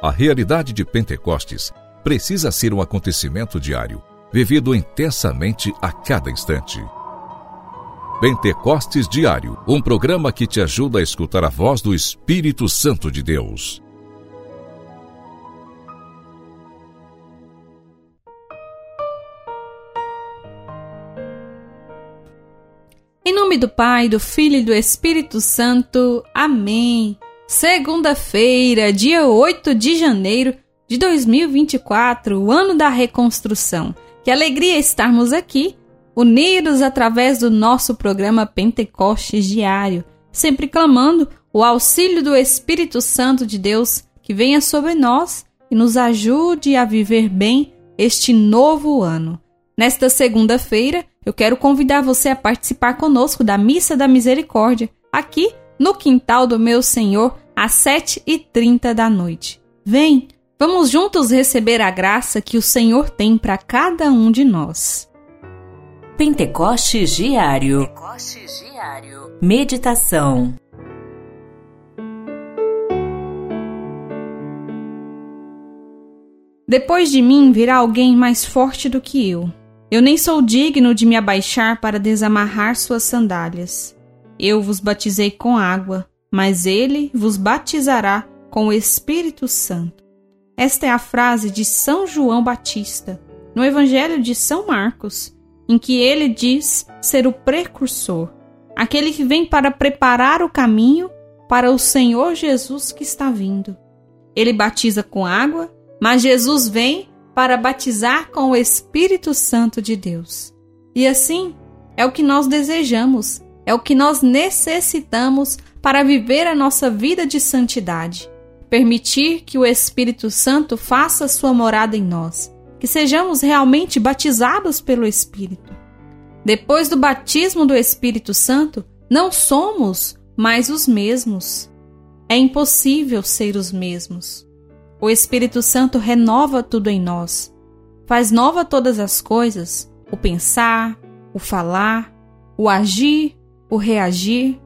A realidade de Pentecostes precisa ser um acontecimento diário, vivido intensamente a cada instante. Pentecostes Diário, um programa que te ajuda a escutar a voz do Espírito Santo de Deus. Em nome do Pai, do Filho e do Espírito Santo. Amém. Segunda-feira, dia 8 de janeiro de 2024, o ano da reconstrução. Que alegria estarmos aqui, unidos através do nosso programa Pentecostes Diário, sempre clamando o auxílio do Espírito Santo de Deus que venha sobre nós e nos ajude a viver bem este novo ano. Nesta segunda-feira, eu quero convidar você a participar conosco da Missa da Misericórdia, aqui no quintal do meu Senhor, às 7h30 da noite. Vem, vamos juntos receber a graça que o Senhor tem para cada um de nós. Pentecostes Diário. Pentecostes Diário. Meditação. Depois de mim virá alguém mais forte do que eu eu nem sou digno de me abaixar para desamarrar suas sandálias. Eu vos batizei com água, mas ele vos batizará com o Espírito Santo. Esta é a frase de São João Batista, no Evangelho de São Marcos, em que ele diz ser o precursor, aquele que vem para preparar o caminho para o Senhor Jesus que está vindo. Ele batiza com água, mas Jesus vem para batizar com o Espírito Santo de Deus. E assim, é o que nós desejamos, é o que nós necessitamos para viver a nossa vida de santidade. Permitir que o Espírito Santo faça sua morada em nós, que sejamos realmente batizados pelo Espírito. Depois do batismo do Espírito Santo, não somos mais os mesmos. É impossível ser os mesmos. O Espírito Santo renova tudo em nós, faz nova todas as coisas: o pensar, o falar, o agir, o reagir.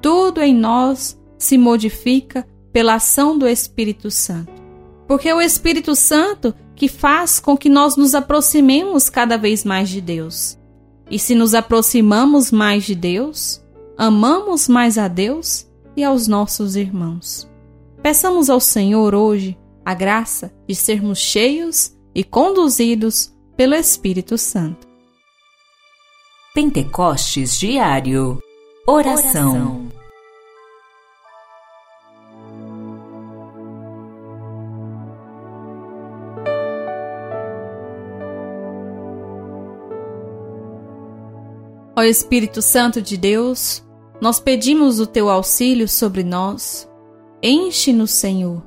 Tudo em nós se modifica pela ação do Espírito Santo. Porque é o Espírito Santo que faz com que nós nos aproximemos cada vez mais de Deus. E se nos aproximamos mais de Deus, amamos mais a Deus e aos nossos irmãos. Peçamos ao Senhor hoje a graça de sermos cheios e conduzidos pelo Espírito Santo. Pentecostes Diário. Oração, Ó Espírito Santo de Deus, nós pedimos o teu auxílio sobre nós. Enche-nos, Senhor,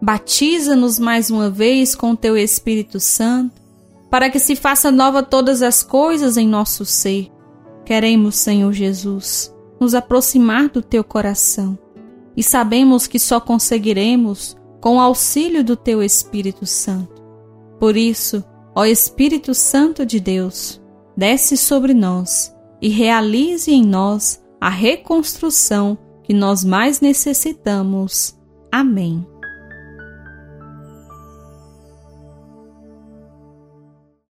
Batiza-nos mais uma vez com o teu Espírito Santo, para que se faça nova todas as coisas em nosso ser. Queremos, Senhor Jesus, nos aproximar do teu coração e sabemos que só conseguiremos com o auxílio do teu Espírito Santo. Por isso, ó Espírito Santo de Deus, desce sobre nós e realize em nós a reconstrução que nós mais necessitamos. Amém.